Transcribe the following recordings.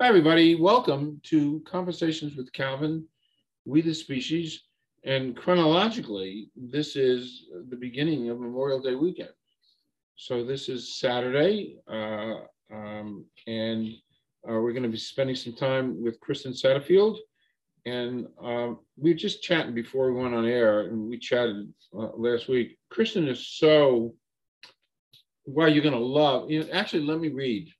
Hi, everybody. Welcome to Conversations with Calvin, We the Species. And chronologically, this is the beginning of Memorial Day weekend. So this is Saturday, uh, um, and uh, we're going to be spending some time with Kristen Satterfield. And uh, we were just chatting before we went on air, and we chatted uh, last week. Kristen is so, well, you're going to love. You know, actually, let me read.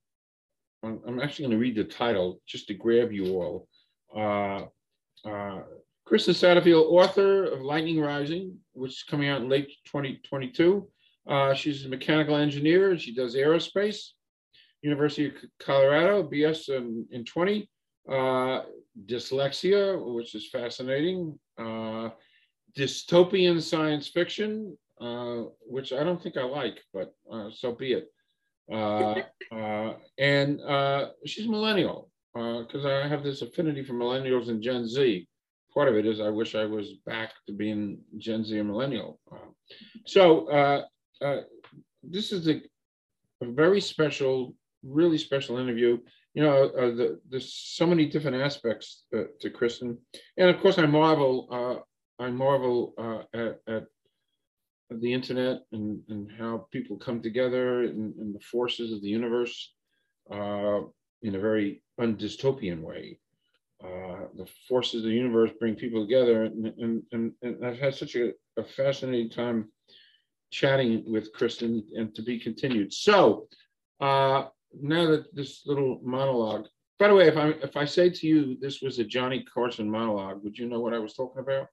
I'm, I'm actually going to read the title just to grab you all. Uh, uh, Kristen Satterfield, author of Lightning Rising, which is coming out in late 2022. Uh, she's a mechanical engineer. and She does aerospace. University of Colorado, BS in, in 20. Uh, dyslexia, which is fascinating. Uh, dystopian science fiction, uh, which I don't think I like, but uh, so be it. Uh, uh, and uh, she's millennial because uh, I have this affinity for millennials and Gen Z. Part of it is I wish I was back to being Gen Z or millennial. Uh, so uh, this is a, a, very special, really special interview. You know, the, there's so many different aspects to Kristen, and of course I marvel. I marvel at, at the internet and, and how people come together and, and the forces of the universe uh, in a very undystopian way. Uh, the forces of the universe bring people together, and, and, and, and I've had such a, a, fascinating time chatting with Kristen, and to be continued. So uh, now that this little monologue, by the way, if I if I say to you this was a Johnny Carson monologue, would you know what I was talking about?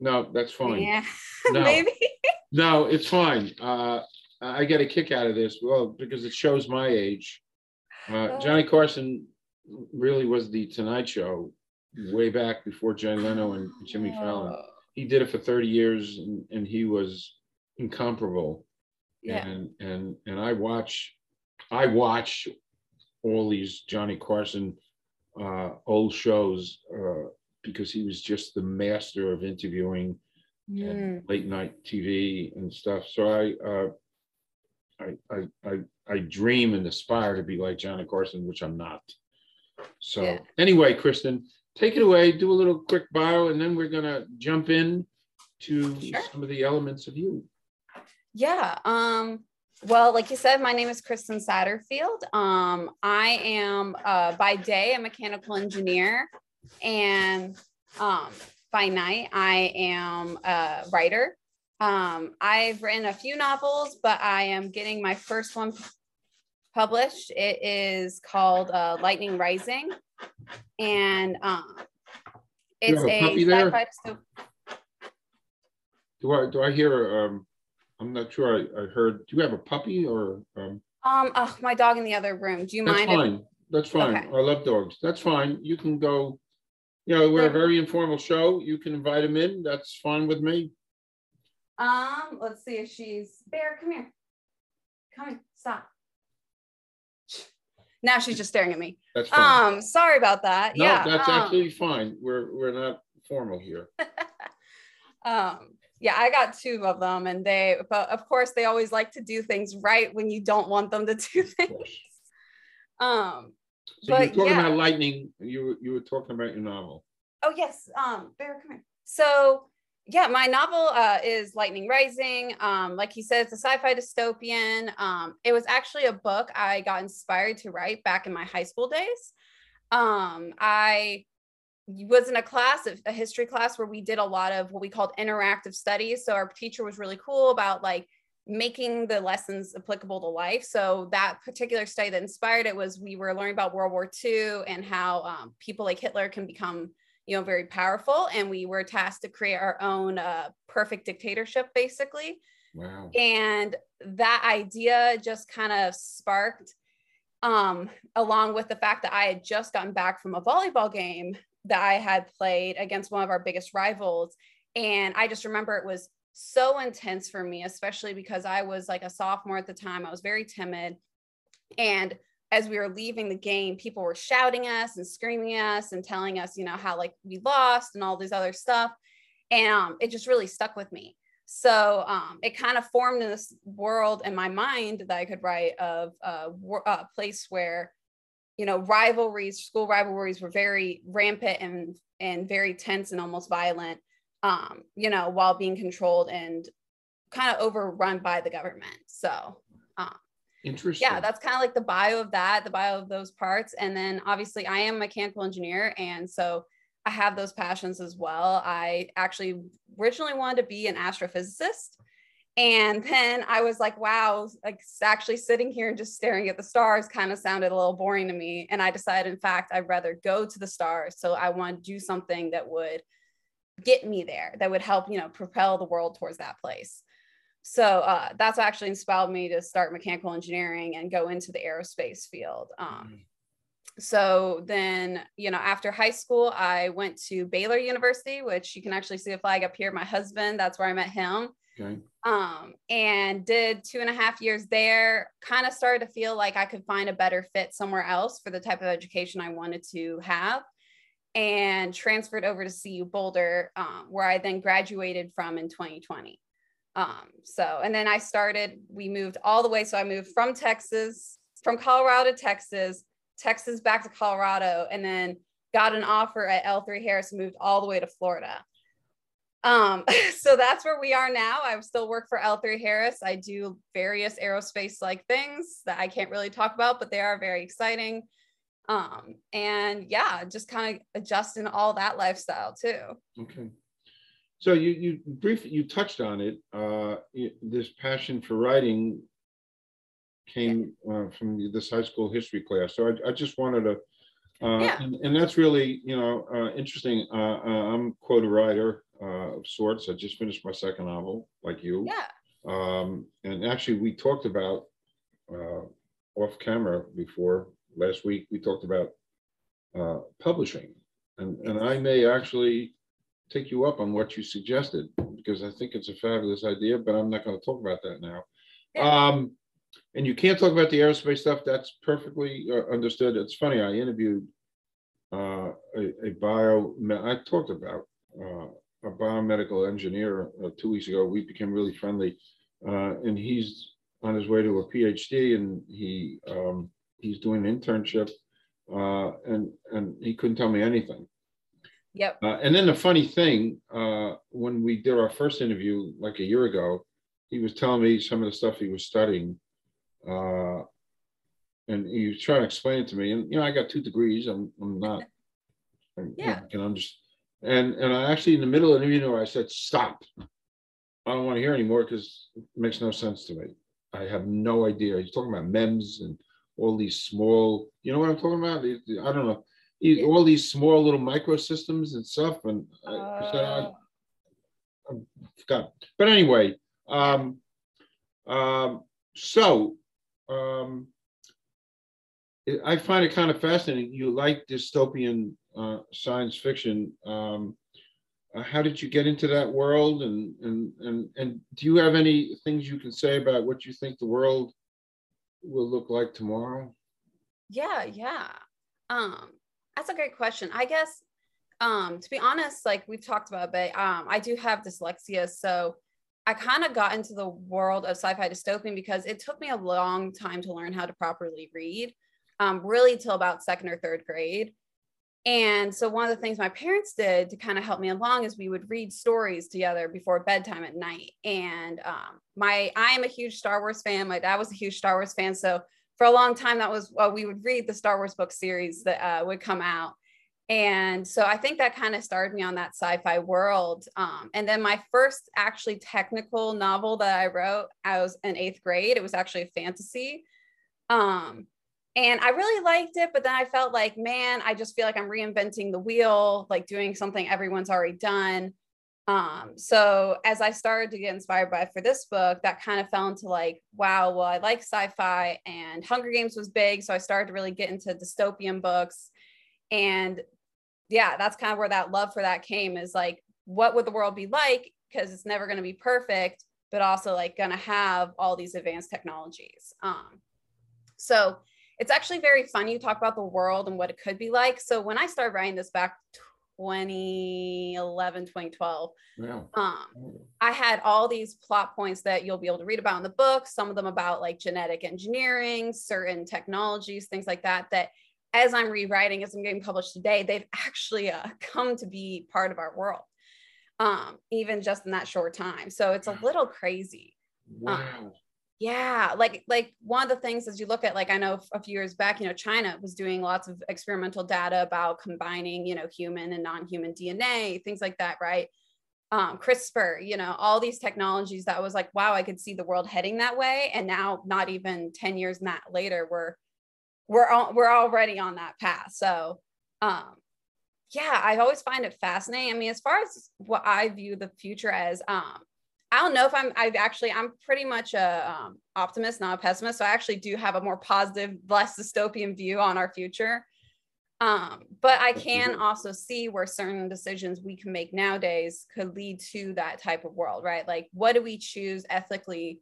No, that's fine. Yeah, no. maybe. no, it's fine. Uh, I get a kick out of this. Well, because it shows my age. Uh, oh. Johnny Carson really was the Tonight Show way back before Jay Leno and Jimmy Fallon. He did it for 30 years and, and he was incomparable. Yeah. And and and I watch I watch all these Johnny Carson uh, old shows uh, because he was just the master of interviewing late night TV and stuff. So I, uh, I, I, I, I dream and aspire to be like Johnny Carson, which I'm not. So yeah. anyway, Kristen, take it away. Do a little quick bio, and then we're gonna jump in to sure. some of the elements of you. Yeah. Um, well, like you said, my name is Kristen Satterfield. Um, I am uh, by day a mechanical engineer and um, by night I am a writer. Um, I've written a few novels, but I am getting my first one published. It is called uh, Lightning Rising, and um, it's a, a sci-fi. Do I do I hear? Um, I'm not sure. I, I heard. Do you have a puppy or? Um, um oh, my dog in the other room. Do you that's mind? That's fine. If... That's fine. Okay. I love dogs. That's fine. You can go you know, we're a very informal show. You can invite them in. That's fine with me. Um, let's see if she's Bear. Come here. Come here. Stop. Now she's just staring at me. That's fine. Um, sorry about that. No, yeah, that's um, absolutely fine. We're we're not formal here. um, yeah, I got two of them, and they, but of course, they always like to do things right when you don't want them to do things. Um, so but, you're talking yeah. about lightning. You were, you were talking about your novel. Oh yes, um, Bear, come here. So yeah, my novel uh, is Lightning Rising. Um, like he said, it's a sci-fi dystopian. Um, it was actually a book I got inspired to write back in my high school days. Um, I was in a class, a history class, where we did a lot of what we called interactive studies. So our teacher was really cool about like making the lessons applicable to life. So that particular study that inspired it was we were learning about World War II and how um, people like Hitler can become, you know, very powerful. And we were tasked to create our own uh, perfect dictatorship, basically. Wow. And that idea just kind of sparked, um, along with the fact that I had just gotten back from a volleyball game that I had played against one of our biggest rivals. And I just remember it was so intense for me, especially because I was like a sophomore at the time. I was very timid. And as we were leaving the game, people were shouting us and screaming us and telling us, you know, how like we lost and all this other stuff. And um, it just really stuck with me. So um, it kind of formed this world in my mind that I could write of a, a place where you know, rivalries, school rivalries were very rampant and and very tense and almost violent. Um, you know, while being controlled and kind of overrun by the government. So, um, interesting. Yeah, that's kind of like the bio of that, the bio of those parts. And then obviously, I am a mechanical engineer, and so I have those passions as well. I actually originally wanted to be an astrophysicist. And then I was like, wow, like actually sitting here and just staring at the stars kind of sounded a little boring to me. And I decided, in fact, I'd rather go to the stars. So I want to do something that would get me there, that would help, you know, propel the world towards that place. So uh, that's actually inspired me to start mechanical engineering and go into the aerospace field. Um, mm-hmm so then you know after high school i went to baylor university which you can actually see the flag up here my husband that's where i met him okay. um, and did two and a half years there kind of started to feel like i could find a better fit somewhere else for the type of education i wanted to have and transferred over to cu boulder um, where i then graduated from in 2020 um, so and then i started we moved all the way so i moved from texas from colorado to texas Texas back to Colorado, and then got an offer at L3 Harris moved all the way to Florida. Um, so that's where we are now. I still work for L3 Harris. I do various aerospace like things that I can't really talk about, but they are very exciting. Um, and yeah, just kind of adjusting all that lifestyle too. Okay. So you you briefly you touched on it. Uh, this passion for writing came uh, from this high school history class. So I, I just wanted to, uh, yeah. and, and, that's really, you know, uh, interesting. Uh, uh, I'm quote a writer uh, of sorts. I just finished my second novel, like you. Yeah. Um, and actually, we talked about uh off camera before last week. We talked about publishing, and and I may actually take you up on what you suggested because I think it's a fabulous idea. But I'm not going to talk about that now. Um, and you can't talk about the aerospace stuff. That's perfectly uh, understood. It's funny. I interviewed uh, a, a, bio. I talked about uh, a biomedical engineer uh, two weeks ago. We became really friendly, uh, and he's on his way to a PhD, and he um, he's doing an internship, uh, and and he couldn't tell me anything. Yep. and then the funny thing, when we did our first interview like a year ago, he was telling me some of the stuff he was studying uh, and he was trying to explain it to me. And you know, I got two degrees. I'm I'm not. yeah. I can understand. And and I actually in the middle of the interview I said stop. I don't want to hear anymore because it makes no sense to me. I have no idea. He's talking about MEMS and all these small. You know what I'm talking about? I don't know. All these small little microsystems and stuff. And I, uh... I, I forgot. But anyway, um, um, so um, I find it kind of fascinating. You like dystopian uh, science fiction. Um, uh, how did you get into that world? And, and, and, and do you have any things you can say about what you think the world will look like tomorrow? Yeah, yeah. Um, that's a great question. I guess, um, to be honest, like we've talked about, but um, I do have dyslexia. So I kind of got into the world of sci-fi dystopian because it took me a long time to learn how to properly read, um, really till about second or third grade. And so one of the things my parents did to kind of help me along is we would read stories together before bedtime at night. And um, my I am a huge Star Wars fan. My dad was a huge Star Wars fan, so for a long time that was well, we would read the Star Wars book series that uh, would come out. And so I think that kind of started me on that sci fi world. Um, and then my first actually technical novel that I wrote, I was in eighth grade. It was actually a fantasy. Um, and I really liked it, but then I felt like, man, I just feel like I'm reinventing the wheel, like doing something everyone's already done. Um, so as I started to get inspired by for this book, that kind of fell into like, wow, well, I like sci-fi and Hunger Games was big. So I started to really get into dystopian books. And yeah, that's kind of where that love for that came is like, what would the world be like? Because it's never going to be perfect, but also like going to have all these advanced technologies. Um, so it's actually very fun. You talk about the world and what it could be like. So when I started writing this back 2011, 2012, yeah. um, I had all these plot points that you'll be able to read about in the book, some of them about like genetic engineering, certain technologies, things like that, that as I'm rewriting, as I'm getting published today, they've actually uh, come to be part of our world, um, even just in that short time. So it's a little crazy. Wow. Um, yeah, like like one of the things as you look at like I know a few years back, you know, China was doing lots of experimental data about combining, you know, human and non-human DNA, things like that, right? Um, CRISPR, you know, all these technologies that was like, wow, I could see the world heading that way. And now, not even 10 years that later, we're we're all, we're already on that path. So um yeah, I always find it fascinating. I mean, as far as what I view the future as, um, I don't know if I'm. I've actually. I'm pretty much a um, optimist, not a pessimist. So I actually do have a more positive, less dystopian view on our future. Um, but I can also see where certain decisions we can make nowadays could lead to that type of world, right? Like, what do we choose ethically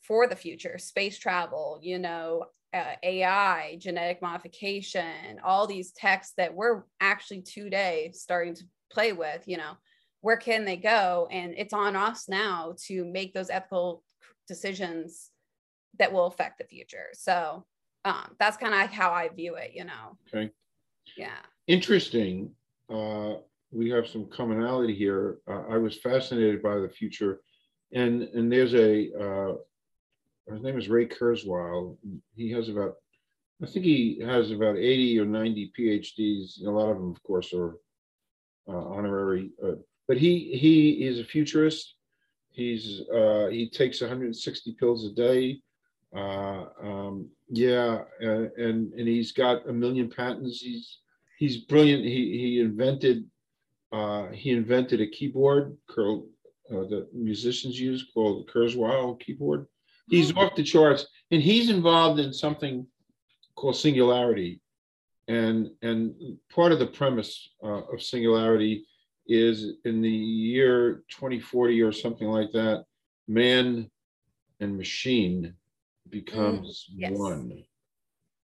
for the future? Space travel, you know, uh, AI, genetic modification, all these texts that we're actually today starting to play with, you know where can they go? And it's on us now to make those ethical decisions that will affect the future. So um, that's kind of how i view it you know? Okay. Yeah. Interesting. Uh, we have some commonality here. Uh, i was fascinated by the future and and there's a uh, his name is ray kurzweil. He has about i think he has about 80 or 90 phds a lot of them of course are uh, honorary uh, but he he is a futurist. He's uh, he takes 160 pills a day. Uh, um, yeah, uh, and and he's got a million patents. He's he's brilliant. He he invented uh, he invented a keyboard called uh, that musicians use called the Kurzweil keyboard. He's oh. off the charts, and he's involved in something called singularity, and and part of the premise uh, of singularity is in the year 2040 or something like that, man and machine becomes mm, yes. one.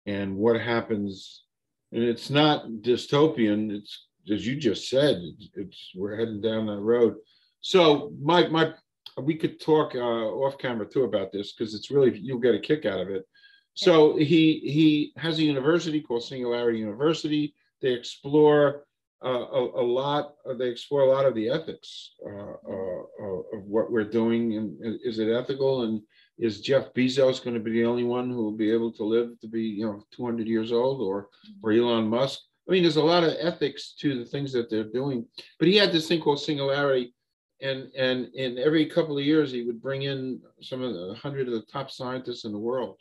And what happens, and it's not dystopian, it's as you just said, it's, it's we're heading down that road. So my my we could talk uh, off camera too about this because it's really you'll get a kick out of it. So he he has a university called Singularity University. They explore uh, a, a, lot, they explore a lot of the ethics uh, uh, uh, of what we're doing. And is it ethical? And is Jeff Bezos going to be the only one who will be able to live to be, you know, 200 years old or, or Elon Musk? I mean, there's a lot of ethics to the things that they're doing. But he had this thing called singularity. And, and, and every couple of years, he would bring in some of the 100 of the top scientists in the world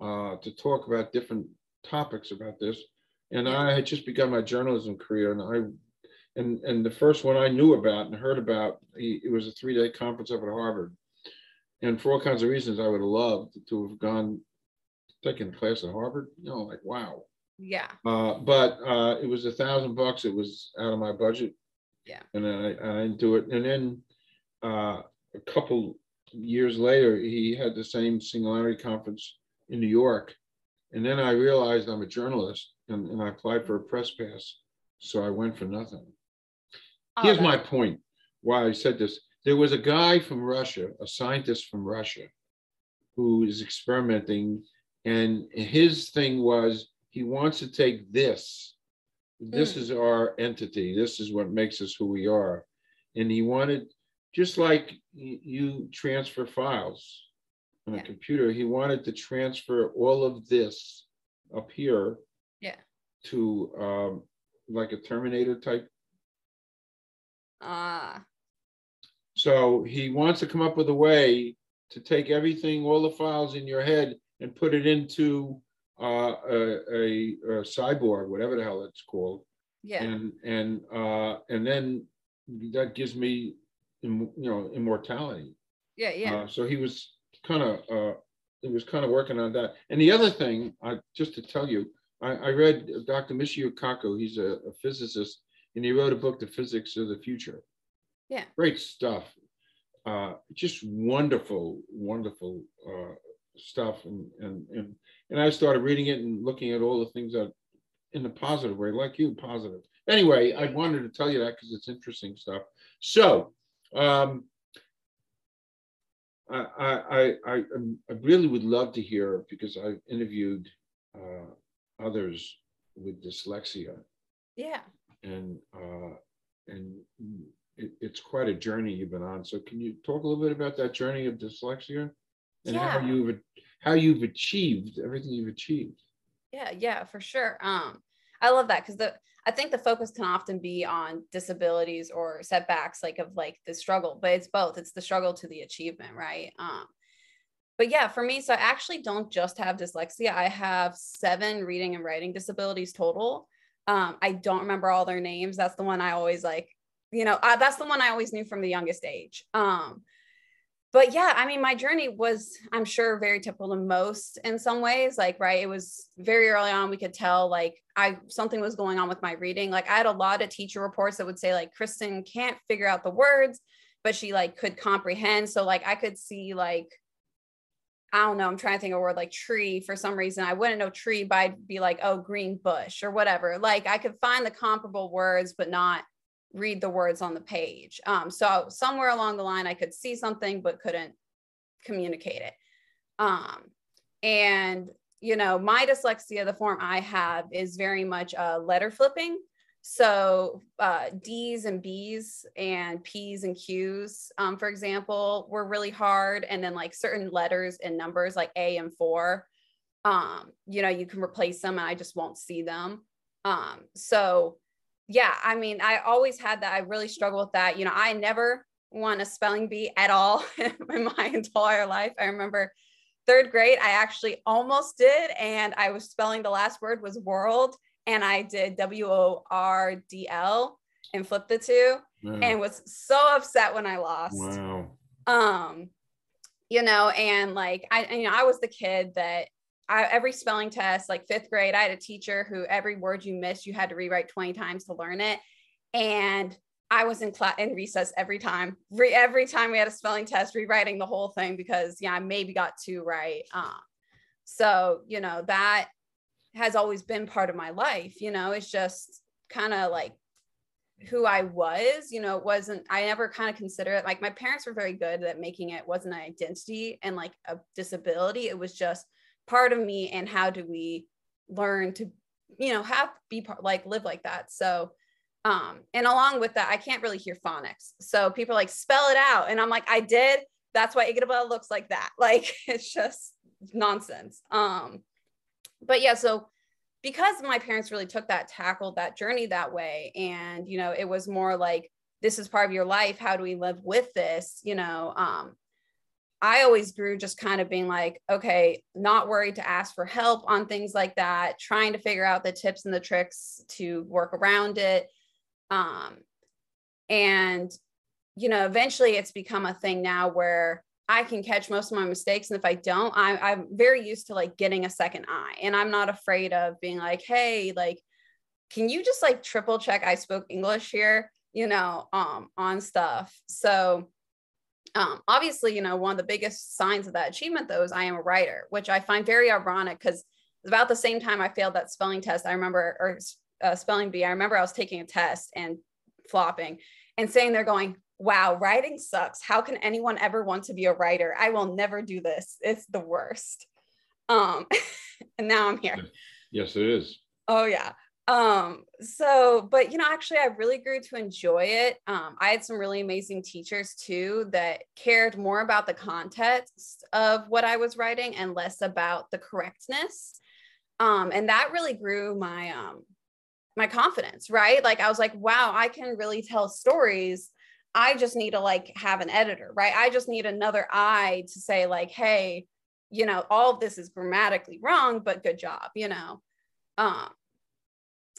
uh, to talk about different topics about this and I had just begun my journalism career, and I and and the first one I knew about and heard about, it was a three day conference up at Harvard, and for all kinds of reasons, I would have loved to have gone taken a class at Harvard. You know, like wow. Yeah. Uh, but uh, it was a thousand bucks. It was out of my budget. Yeah. And I, I didn't do it. And then uh, a couple years later, he had the same Singularity conference in New York. And then I realized I'm a journalist and, and I applied for a press pass. So I went for nothing. Oh, Here's my point why I said this. There was a guy from Russia, a scientist from Russia, who is experimenting, and his thing was he wants to take this. This mm. is our entity. This is what makes us who we are. And he wanted, just like you transfer files on a yeah. computer, he wanted to transfer all of this up here yeah. To um, like a Terminator type. Ah. So he wants to come up with a way to take everything, all the files in your head, and put it into uh, a, a, a, cyborg, whatever the hell it's called. Yeah. And and uh, and then that gives me, you know, immortality. Yeah, yeah. Uh, so he was kind of uh, he was kind of working on that. And the other thing, I, just to tell you, I, I read Dr. Michio Kaku. He's a, a, physicist, and he wrote a book, The Physics of the Future. Yeah. Great stuff. Uh, just wonderful, wonderful uh, stuff. And, and, and, and I started reading it and looking at all the things that in a positive way, like you, positive. Anyway, I wanted to tell you that because it's interesting stuff. So, um, I, I, I, I, really would love to hear because I've interviewed uh, others with dyslexia. Yeah. And uh, and it, it's quite a journey you've been on. So can you talk a little bit about that journey of dyslexia and Yeah. how you've how you've achieved everything you've achieved? Yeah, yeah, for sure. Um, I love that because the I think the focus can often be on disabilities or setbacks, like of like the struggle, but it's both. It's the struggle to the achievement, right? Um, but yeah, for me, so I actually don't just have dyslexia. I have seven reading and writing disabilities total. Um, I don't remember all their names. That's the one I always like, you know, that's the one I always knew from the youngest age. Um, but yeah, I mean, my journey was, I'm sure, very typical to most in some ways. Like, right, it was very early on. We could tell like I something was going on with my reading. Like, I had a lot of teacher reports that would say like Kristen can't figure out the words, but she like could comprehend. So like I could see like I don't know. I'm trying to think of a word like tree for some reason. I wouldn't know tree, but I'd be like, oh, green bush or whatever. Like I could find the comparable words, but not read the words on the page. Um, so somewhere along the line, I could see something but couldn't communicate it. Um, and you know, my dyslexia, the form I have, is very much uh, letter flipping. So uh, D's and B's and P's and Q's, um, for example, were really hard. And then like certain letters and numbers like A and four, um, you know, you can replace them and I just won't see them. Um, so yeah, I mean, I always had that. I really struggle with that. You know, I never won a spelling bee at all in my entire life. I remember third grade, I actually almost did. And I was spelling the last word was world. And I did W O R D L and flipped the two Wow. and was so upset when I lost. wow. Um, you know, and like I, you know, I was the kid that I, every spelling test, like fifth grade, I had a teacher who every word you missed, you had to rewrite 20 times to learn it. And I was in class in recess every time, Re- every time we had a spelling test, rewriting the whole thing because yeah, I maybe got two right. Um, so you know that has always been part of my life. You know, it's just kind of like who I was. You know, it wasn't. I never kind of consider it like my parents were very good at making it wasn't an identity and like a disability. It was just part of me. And how do we learn to, you know, have be part like live like that? So um, and along with that, I can't really hear phonics. So people like, spell it out. And I'm like, I did. That's why Igabella looks like that. Like it's just nonsense. Um, but yeah, so because my parents really took that, tackled that journey that way, and you know, it was more like this is part of your life. How do we live with this? You know, um, I always grew just kind of being like, okay, not worried to ask for help on things like that, trying to figure out the tips and the tricks to work around it um and you know eventually it's become a thing now where i can catch most of my mistakes and if i don't I, i'm very used to like getting a second eye and i'm not afraid of being like hey like can you just like triple check i spoke english here? You know um on stuff. So um obviously you know one of the biggest signs of that achievement though is i am a writer which i find very ironic because about the same time i failed that spelling test i remember or uh, spelling bee, I remember I was taking a test and flopping and saying they're going, wow, writing sucks. How can anyone ever want to be a writer? I will never do this. It's the worst. Um, and now I'm here. Yes, it is. Oh yeah. Um, so, but you know, actually I really grew to enjoy it. Um, I had some really amazing teachers too that cared more about the context of what I was writing and less about the correctness. Um, and that really grew my um my confidence, right? Like I was like, wow, I can really tell stories. I just need to like have an editor, right? I just need another eye to say like, hey, you know, all of this is grammatically wrong, but good job, you know. Um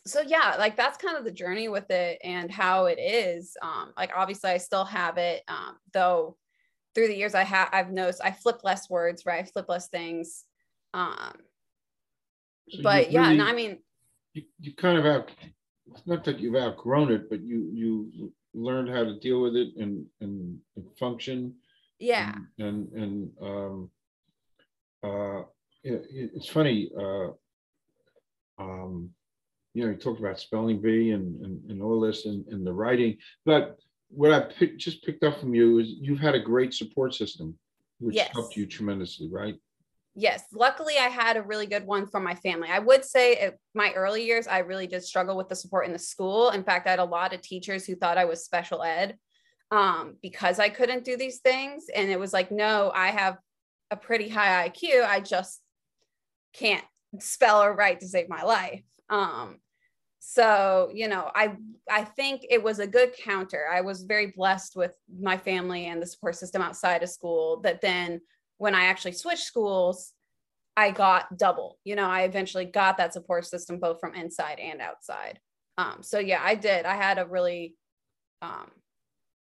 so yeah, like that's kind of the journey with it and how it is. Um, like obviously I still have it, um, though through the years I have I've noticed I flip less words, right? I flip less things. Um, So but yeah, really- and I mean, you, you kind of out, it's not that you've outgrown it, but you you learned how to deal with it and and, and function. yeah, And and, and um, uh, it, it's funny. Uh, um, you know, you talked about spelling bee and and, and all this and, and the writing, but what I pick, just picked up from you is you've had a great support system, which Yes. helped you tremendously, right? Yes, luckily I had a really good one from my family. I would say it, my early years, I really did struggle with the support in the school. In fact, I had a lot of teachers who thought I was special ed um, because I couldn't do these things. And it was like, no, I have a pretty high IQ. I just can't spell or write to save my life. Um, so you know i i think it was a good counter i was very blessed with my family and the support system outside of school that then when i actually switched schools i got double you know i eventually got that support system both from inside and outside. Um, so yeah i did. I had a really um,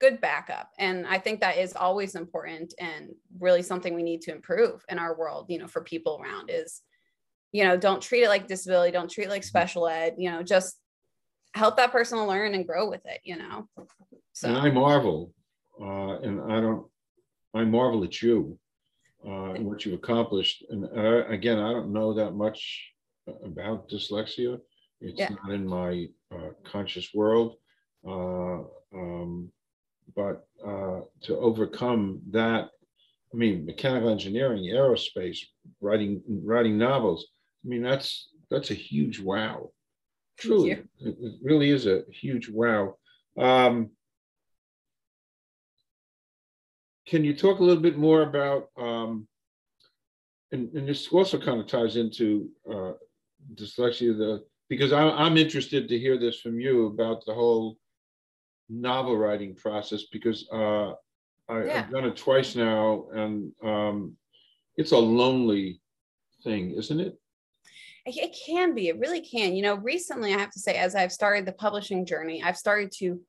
good backup. And i think that is always important and really something we need to improve in our world you know for people around is you know don't treat it like disability don't treat it like special ed you know just help that person learn and grow with it you know? So and i marvel uh, and i don't i marvel at you uh, and what you've accomplished and uh, again i don't know that much about dyslexia it's yeah. not in my uh, conscious world uh, um, but uh, to overcome that I mean, mechanical engineering, aerospace, writing writing novels. I mean, that's that's a huge wow. Truly, it, it, really is a huge wow. Um, can you talk a little bit more about, um, and, and this also kind of ties into uh, dyslexia, the because I, I'm interested to hear this from you about the whole novel writing process because uh, I, yeah. I've done it twice now, and um, it's a lonely thing, isn't it? it can be it really can you know recently i have to say as i've started the publishing journey i've started to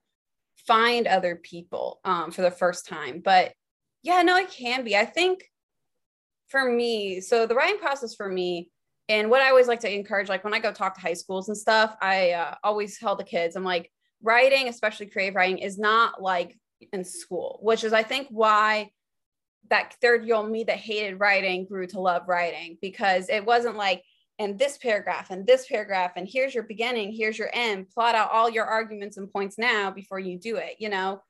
find other people um, for the first time but yeah no it can be. I think for me so the writing process for me and what i always like to encourage like when i go talk to high schools and stuff i uh, always tell the kids i'm like writing especially creative writing is not like in school which is i think why that third year old me that hated writing grew to love writing because it wasn't like and this paragraph and this paragraph and here's your beginning here's your end plot out all your arguments and points now before you do it you know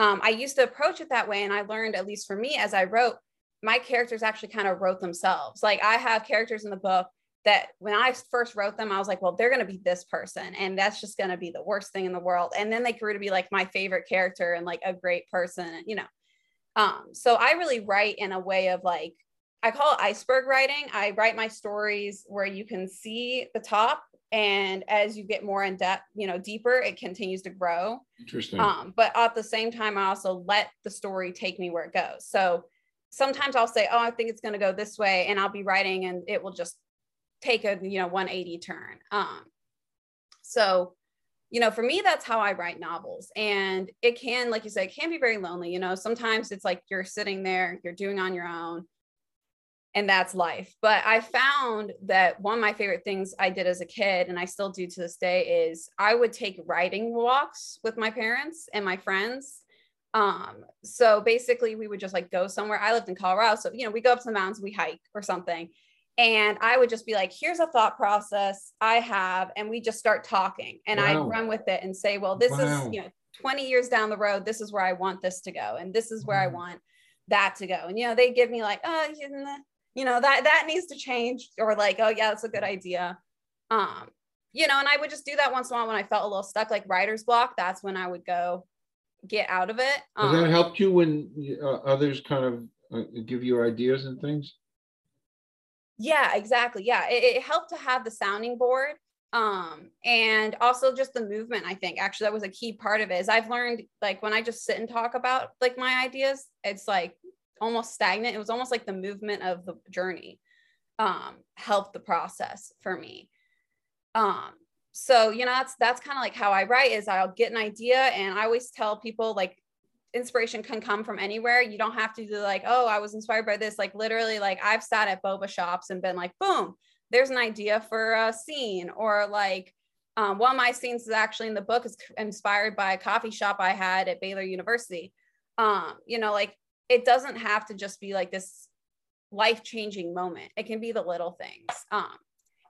um, i used to approach it that way and i learned at least for me as i wrote my characters actually kind of wrote themselves. Like i have characters in the book that when i first wrote them i was like well they're going to be this person and that's just going to be the worst thing in the world. And then they grew to be like my favorite character and like a great person you know. Um so i really write in a way of like I call it iceberg writing. I write my stories where you can see the top and as you get more in depth, you know, deeper, it continues to grow. Interesting. Um, but at the same time, I also let the story take me where it goes. So sometimes I'll say, "Oh, I think it's going to go this way," and I'll be writing, and it will just take a you know 180 turn. Um, so you know, for me, that's how I write novels. And it can, like you said, it can be very lonely. You know, sometimes it's like you're sitting there, you're doing on your own and that's life. But I found that one of my favorite things I did as a kid, and I still do to this day, is I would take writing walks with my parents and my friends. Um, so basically, we would just like go somewhere. I lived in Colorado, so you know, we go up to the mountains, we hike or something. And I would just be like, here's a thought process I have, and we just start talking. And wow. I'd run with it and say, well, this wow. is, you know, 20 years down the road, this is where I want this to go, and this is where I want that to go. And you know, they give me like, oh, you know that that needs to change or like oh yeah that's a good idea. Um you know and i would just do that once in a while when i felt a little stuck like writer's block that's when i would go get out of it. Um, Has that helped you when uh, others kind of uh, give you ideas and things? Yeah exactly. Yeah it, it helped to have the sounding board um and also just the movement i think actually that was a key part of it is i've learned like when i just sit and talk about like my ideas it's like almost stagnant. It was almost like the movement of the journey um, helped the process for me. Um, so you know that's that's kind of like how I write is I'll get an idea and I always tell people like inspiration can come from anywhere. You don't have to do like, oh, I was inspired by this. Like literally, like I've sat at boba shops and been like, boom, there's an idea for a scene. Or like um, one of my scenes is actually in the book is inspired by a coffee shop I had at Baylor University. Um, you know, like it doesn't have to just be like this life changing moment. It can be the little things. Um,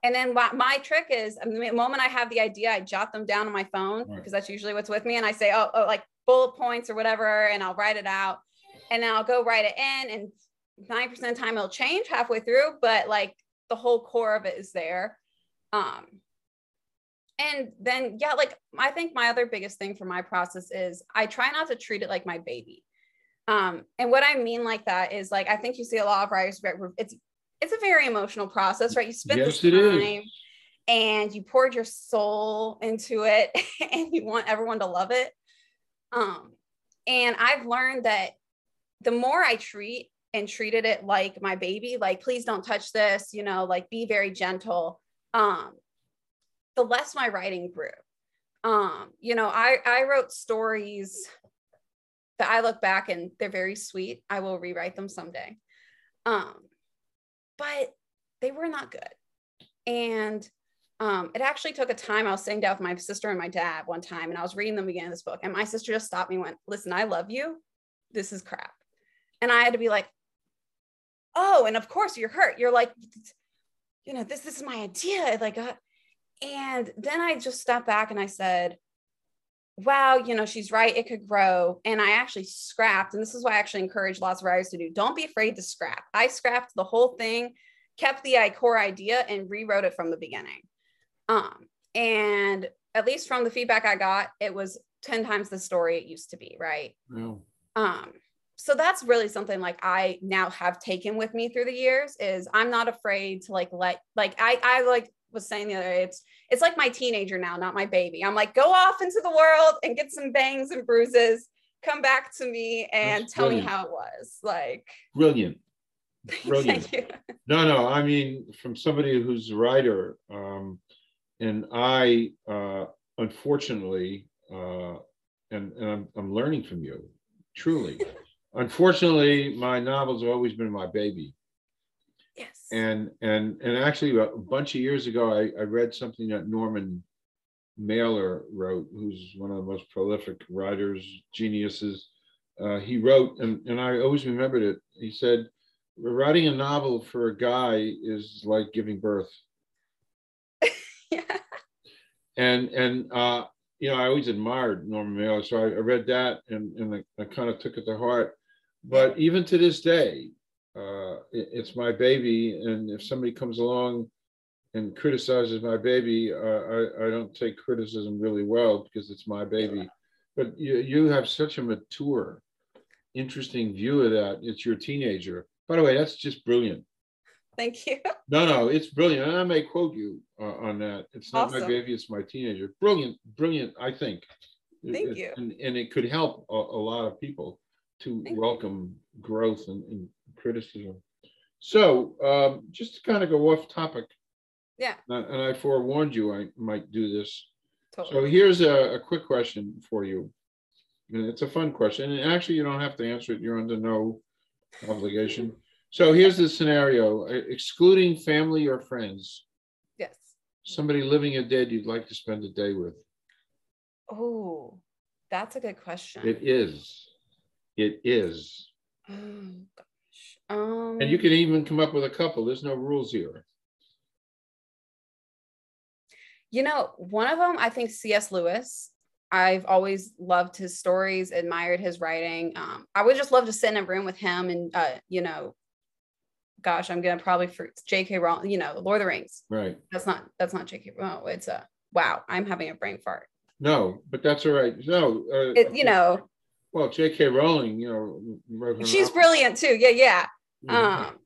and then my, my trick is the moment I have the idea, I jot them down on my phone right. because that's usually what's with me. And I say, oh, oh, like bullet points or whatever, and I'll write it out. And then I'll go write it in. And 90% of the time it'll change halfway through, but like the whole core of it is there. Um, and then, yeah, like I think my other biggest thing for my process is I try not to treat it like my baby. Um, and what I mean like that is like I think you see a lot of writers. It's it's a very emotional process, right? You spend Yes, this time and you poured your soul into it, and you want everyone to love it. Um, and I've learned that the more I treat and treated it like my baby, like please don't touch this, you know, like be very gentle. Um, the less my writing grew. Um, you know, I I wrote stories that I look back and they're very sweet. I will rewrite them someday. Um, but they were not good. And um, it actually took a time. I was sitting down with my sister and my dad one time, and I was reading them again in this book. And my sister just stopped me and went, Listen, I love you. This is crap. And I had to be like, Oh, and of course you're hurt. You're like, you know, this, this is my idea. Like, uh, and then I just stepped back and I said, wow, you know, she's right. It could grow. And I actually scrapped. And this is why I actually encourage lots of writers to do. Don't be afraid to scrap. I scrapped the whole thing, kept the core idea, and rewrote it from the beginning. Um, and at least from the feedback I got, it was 10 times the story it used to be, right? No. Um, so that's really something like I now have taken with me through the years is I'm not afraid to like let like I I like was saying the other day, it's it's like my teenager now, not my baby. I'm like, go off into the world and get some bangs and bruises, come back to me and That's tell me how it was. Like Brilliant. Brilliant. thank you. No, no, I mean, from somebody who's a writer, um, and I, uh, unfortunately, uh, and, and I'm, I'm learning from you, truly. Unfortunately, my novels have always been my baby. Yes. And, and, and actually a bunch of years ago, I, I read something that Norman Mailer wrote, who's one of the most prolific writers, geniuses. Uh, he wrote, and, and I always remembered it. He said, writing a novel for a guy is like giving birth. yeah. And, and, uh, you know, I always admired Norman Mailer. So I, I read that and, and I, I kind of took it to heart. But even to this day, uh, it- it's my baby. And if somebody comes along and criticizes my baby, uh, I, I don't take criticism really well because it's my baby. But you, you have such a mature, interesting view of that. It's your teenager. By the way, that's just brilliant. Thank you. No, no, it's brilliant. And I may quote you uh, on that. It's not my baby, it's my teenager. Brilliant, brilliant, I think. Thank it- you. And, and it could help a, a lot of people to Thank you. welcome growth and, and criticism. So um, just to kind of go off topic, Yeah, uh, and I forewarned you I might do this. So here's a, a quick question for you. And it's a fun question. And actually, you don't have to answer it. You're under no obligation. So here's the scenario uh, excluding family or friends, yes. somebody living or dead you'd like to spend a day with. Oh, that's a good question. It is. It is. oh. Um And you can even come up with a couple. There's no rules here. You know, one of them, I think C.S. Lewis. I've always loved his stories, admired his writing. Um, I would just love to sit in a room with him and, uh, you know, gosh, I'm gonna probably for J.K. Rowling, you know, Lord of the Rings. Right. That's not that's not J.K. Oh, it's a wow. I'm having a brain fart. No, but that's all right. No. Uh, It, you know, Well, J.K. Rowling, you know, she's brilliant too. Yeah, yeah. Mhm. Um,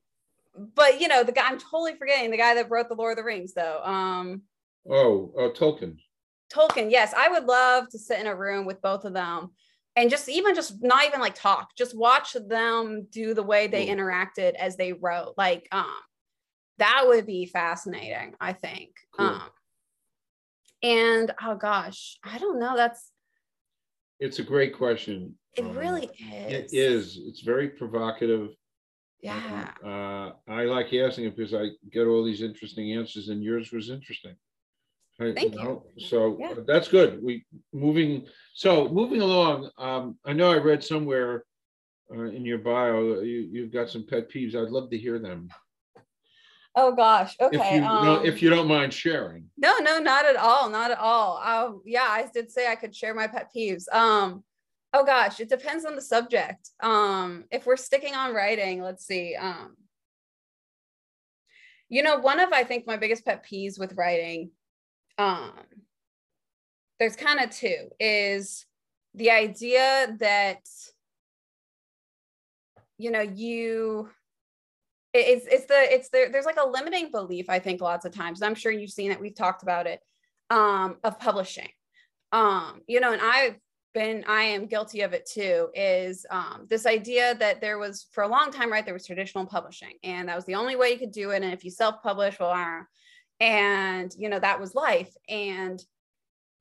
but you know, the guy I'm totally forgetting the guy that wrote the Lord of the Rings though. Um, oh, uh, Tolkien. Tolkien, yes, I would love to sit in a room with both of them and just even just not even like talk, just watch them do the way they Cool. interacted as they wrote. Like, um, that would be fascinating, I think. Cool. Um, and oh gosh, I don't know. That's It's a great question. it Um, really is. It is. It's very provocative. Yeah. Uh, I like asking it because I get all these interesting answers, and yours was interesting. I- Thank you. know, So Yeah. uh, that's good. We moving. So moving along. Um, I know I read somewhere uh, in your bio you you've got some pet peeves. I'd love to hear them. Oh gosh. If Okay. you don't- um, if you don't mind sharing. No, no, not at all. Not at all. Um, yeah, I did say I could share my pet peeves. Um, Oh gosh, it depends on the subject. Um, if we're sticking on writing, let's see. Um, you know, one of I think my biggest pet peeves with writing, um, there's kind of two, is the idea that you know you it's it's the it's the there's like a limiting belief i think lots of times i'm sure you've seen it we've talked about it um of publishing um you know and i've been i am guilty of it too is um, this idea that there was for a long time right there was traditional publishing and that was the only way you could do it and if you self-publish well uh, and you know that was life and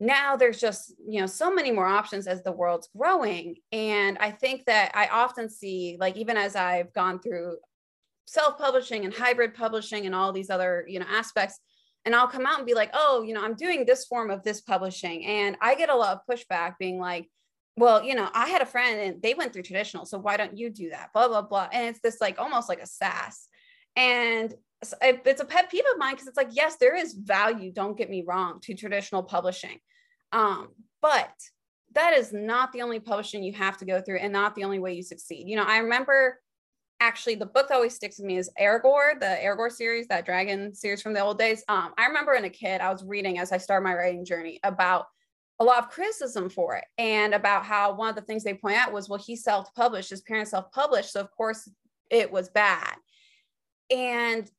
now there's just you know so many more options as the world's growing and i think that i often see like even as i've gone through self-publishing and hybrid publishing and all these other you know aspects and I'll come out and be like, oh, you know, I'm doing this form of this publishing. And I get a lot of pushback being like, well, you know, I had a friend and they went through traditional. So why don't you do that? Blah, blah, blah. And it's this like almost like a sass. And it's a pet peeve of mine because it's like, yes, there is value, don't get me wrong, to traditional publishing. Um, but that is not the only publishing you have to go through and not the only way you succeed. You know, I remember actually the book that always sticks with me is Eragon, the Eragon series, that dragon series from the old days. Um, I remember in a kid, I was reading as I started my writing journey about a lot of criticism for it and about how one of the things they point out was, well, he self-published, his parents self-published, so of course it was bad. And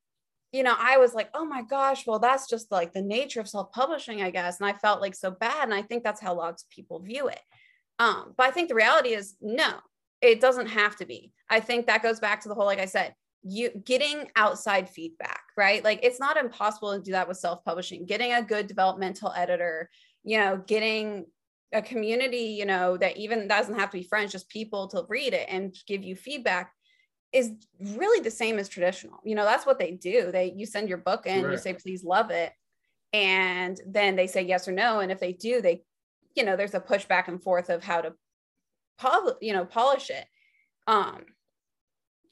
you know, I was like, oh my gosh, well, that's just like the nature of self-publishing, I guess. And I felt like so bad. And I think that's how lots of people view it. Um, but I think the reality is no, it doesn't have to be. I think that goes back to the whole, like I said, you getting outside feedback, right? Like it's not impossible to do that with self-publishing, getting a good developmental editor, you know, getting a community, you know, that even doesn't have to be friends, just people to read it and give you feedback is really the same as traditional. You know, that's what they do. They you send your book and you say, please love it. And then they say yes or no. And if they do, they, you know, there's a push back and forth of how to pol- you know, polish it. Um,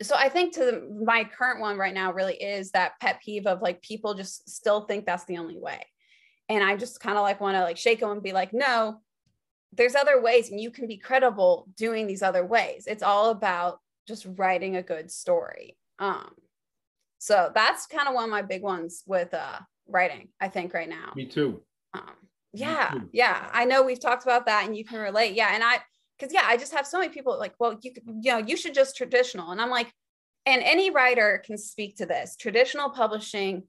so I think to the, my current one right now really is that pet peeve of like people just still think that's the only way. And I just kind of like want to like shake them and be like, no, there's other ways and you can be credible doing these other ways. It's all about just writing a good story. Um, so that's kind of one of my big ones with uh, writing, I think right now. Me too. Um, yeah, yeah. I know we've talked about that and you can relate. Yeah. And I, because yeah, I just have so many people like, well, you you know, you should just traditional. And I'm like, and any writer can speak to this. Traditional publishing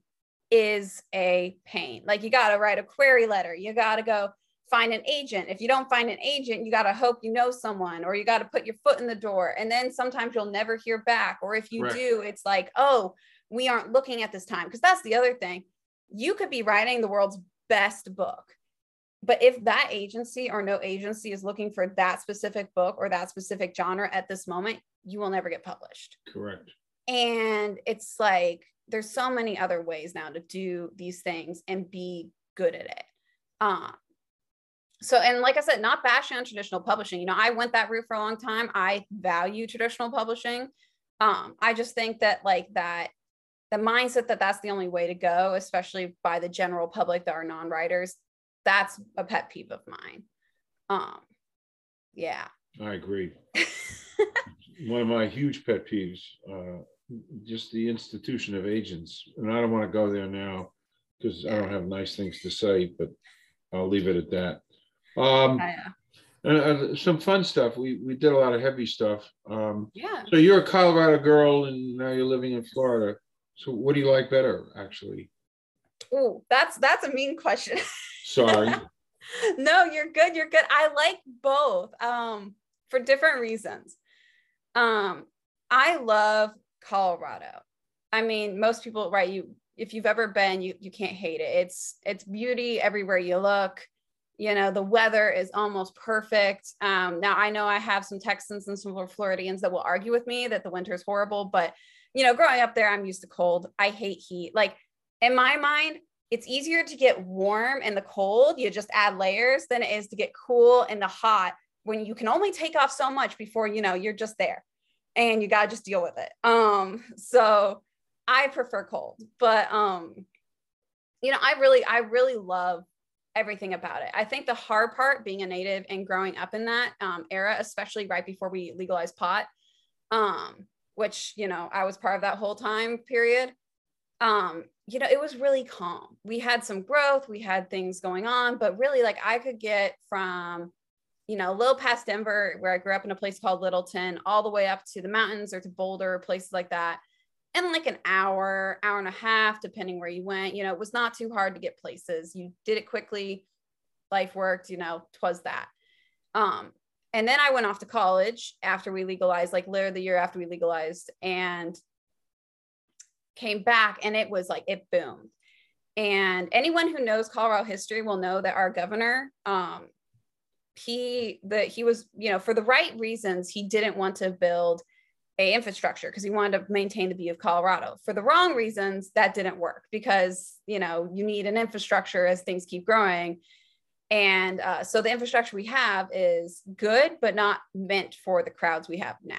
is a pain. Like you got to write a query letter. You got to go find an agent. If you don't find an agent, you got to hope you know someone or you got to put your foot in the door. And then sometimes you'll never hear back. Or if you right. do, it's like, oh, we aren't looking at this time. Because that's the other thing. You could be writing the world's best book but if that agency or no agency is looking for that specific book or that specific genre at this moment, you will never get published. Correct. And it's like there's so many other ways now to do these things and be good at it. Um, so and like I said, not bashing on traditional publishing. You know, I went that route for a long time. I value traditional publishing. Um, I just think that like that the mindset that that's the only way to go, especially by the general public that are non-writers, that's a pet peeve of mine. Um, yeah. I agree. One of my huge pet peeves, uh, just the institution of agents. And I don't want to go there now because I don't have nice things to say, but I'll leave it at that. Um, yeah. Uh, some fun stuff. We we did a lot of heavy stuff. Um, yeah. So you're a Colorado girl, and now you're living in Florida. So what do you like better, actually? Oh, that's that's a mean question. Sorry. no, you're good. You're good. I like both um, for different reasons. Um, I love Colorado. I mean, most people, right? You, if you've ever been, you you can't hate it. It's it's beauty everywhere you look. You know, the weather is almost perfect. Um, now I know I have some Texans and some Floridians that will argue with me that the winter is horrible, but you know, growing up there, I'm used to cold. I hate heat. Like in my mind, it's easier to get warm in the cold. You just add layers than it is to get cool in the hot when you can only take off so much before you know you're just there and you gotta just deal with it. Um, so I prefer cold, but um, you know, I really, I really love everything about it. I think the hard part being a native and growing up in that um, era, especially right before we legalized pot, um, which, you know, I was part of that whole time period. Um, you know, it was really calm. We had some growth, we had things going on, but really, like, I could get from, you know, a little past Denver, where I grew up in a place called Littleton, all the way up to the mountains or to Boulder, places like that in like an hour, hour and a half, depending where you went. You know, it was not too hard to get places. You did it quickly, life worked, you know, twas that. Um, and then I went off to college after we legalized, like literally the year after we legalized, and came back and it was like it boomed. And anyone who knows Colorado history will know that our governor, um, he the he was, you know, for the right reasons, he didn't want to build a infrastructure because he wanted to maintain the view of Colorado. For the wrong reasons, that didn't work because you know you need an infrastructure as things keep growing. And uh, so the infrastructure we have is good, but not meant for the crowds we have now.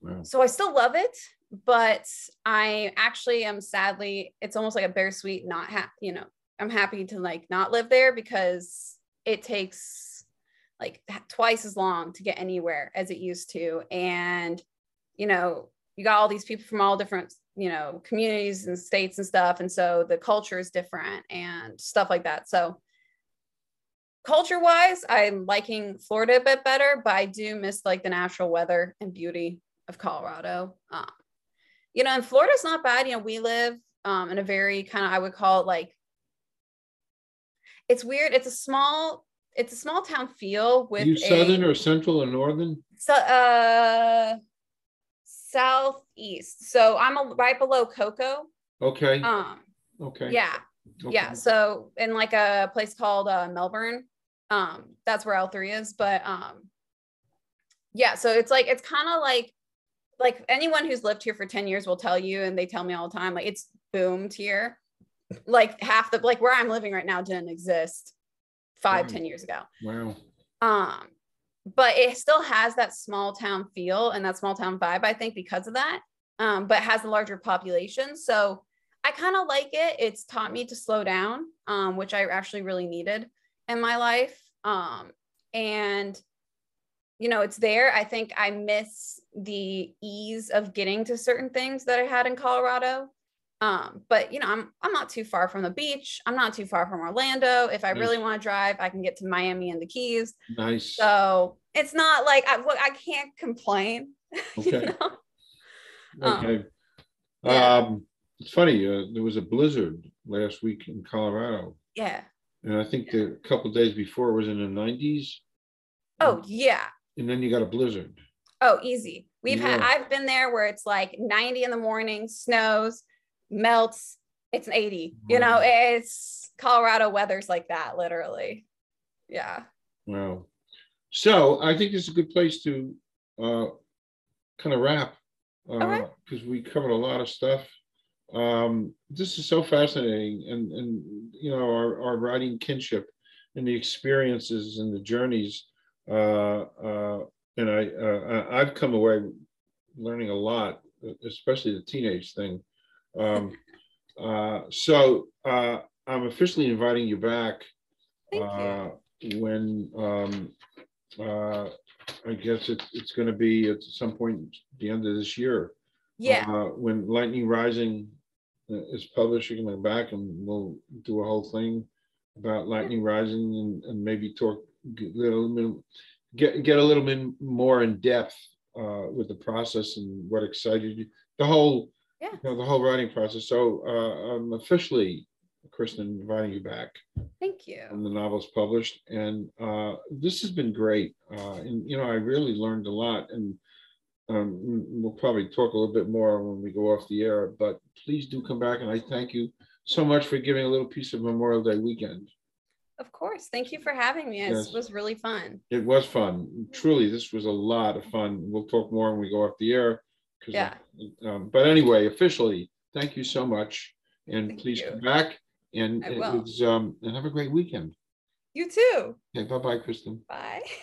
Wow. So I still love it, but I actually am sadly, it's almost like a bittersweet not happy, you know, I'm happy to like not live there because it takes like twice as long to get anywhere as it used to. And you know, you got all these people from all different, you know, communities and states and stuff. And so the culture is different and stuff like that. So culture wise, I'm liking Florida a bit better, but I do miss like the natural weather and beauty of Colorado. Um, you know, and Florida's not bad. You know, we live um, in a very kind of, I would call it like, it's weird. It's a small, it's a small town feel with. You southern a, or central or northern? So, uh, southeast. So I'm a, right below Cocoa. Okay. Um. Okay. Yeah. Okay. Yeah. So in like a place called uh, Melbourne, um, that's where L3 is. But um, yeah. So it's like it's kind of like like anyone who's lived here for 10 years will tell you, and they tell me all the time, like it's boomed here. Like half the like where I'm living right now didn't exist five, wow. 10 years ago. Wow. Um, but it still has that small town feel and that small town vibe, I think, because of that. Um, but has a larger population. So I kind of like it. It's taught me to slow down, um, which I actually really needed in my life. Um, and you know, it's there. I think I miss the ease of getting to certain things that I had in Colorado. Um, but you know, I'm I'm not too far from the beach. I'm not too far from Orlando. If I nice. really want to drive, I can get to Miami and the Keys. Nice. So it's not like I I can't complain. Okay. you know? Okay. Um, yeah. um, it's funny. Uh, there was a blizzard last week in Colorado. Yeah. And I think yeah. the couple days before was in the 90s. Oh yeah. And then you got a blizzard. Oh, easy. We've yeah. had I've been there where it's like 90 in the morning, snows melts, it's 80. You know, it's Colorado weather's like that, literally. Yeah. Wow. So I think it's a good place to uh, kind of wrap because uh, okay. we covered a lot of stuff. Um, this is so fascinating, and and you know our, our writing kinship and the experiences and the journeys. Uh, uh, and I uh, I've come away learning a lot, especially the teenage thing. Um, uh, so uh, I'm officially inviting you back uh, you. when um, uh, I guess it, it's going to be at some point the end of this year. Yeah. Uh, when Lightning Rising is published, you're going back and we'll do a whole thing about Lightning Rising and, and maybe talk get a little bit, get get a little bit more in depth uh, with the process and what excited you. The whole yeah. You know, the whole writing process. So uh, I'm officially, Kristen, inviting you back. Thank you. And the novel's published, and uh, this has been great. Uh, and you know, I really learned a lot, and um, we'll probably talk a little bit more when we go off the air. But please do come back, and I thank you so much for giving a little piece of Memorial Day weekend. Of course. Thank you for having me. Yes. It was really fun. It was fun. Truly, this was a lot of fun. We'll talk more when we go off the air. Yeah. Um, but anyway, officially, thank you so much, and Thank please you. come back and I will. was um and have a great weekend. You too. Okay, bye bye, Kristen. Bye.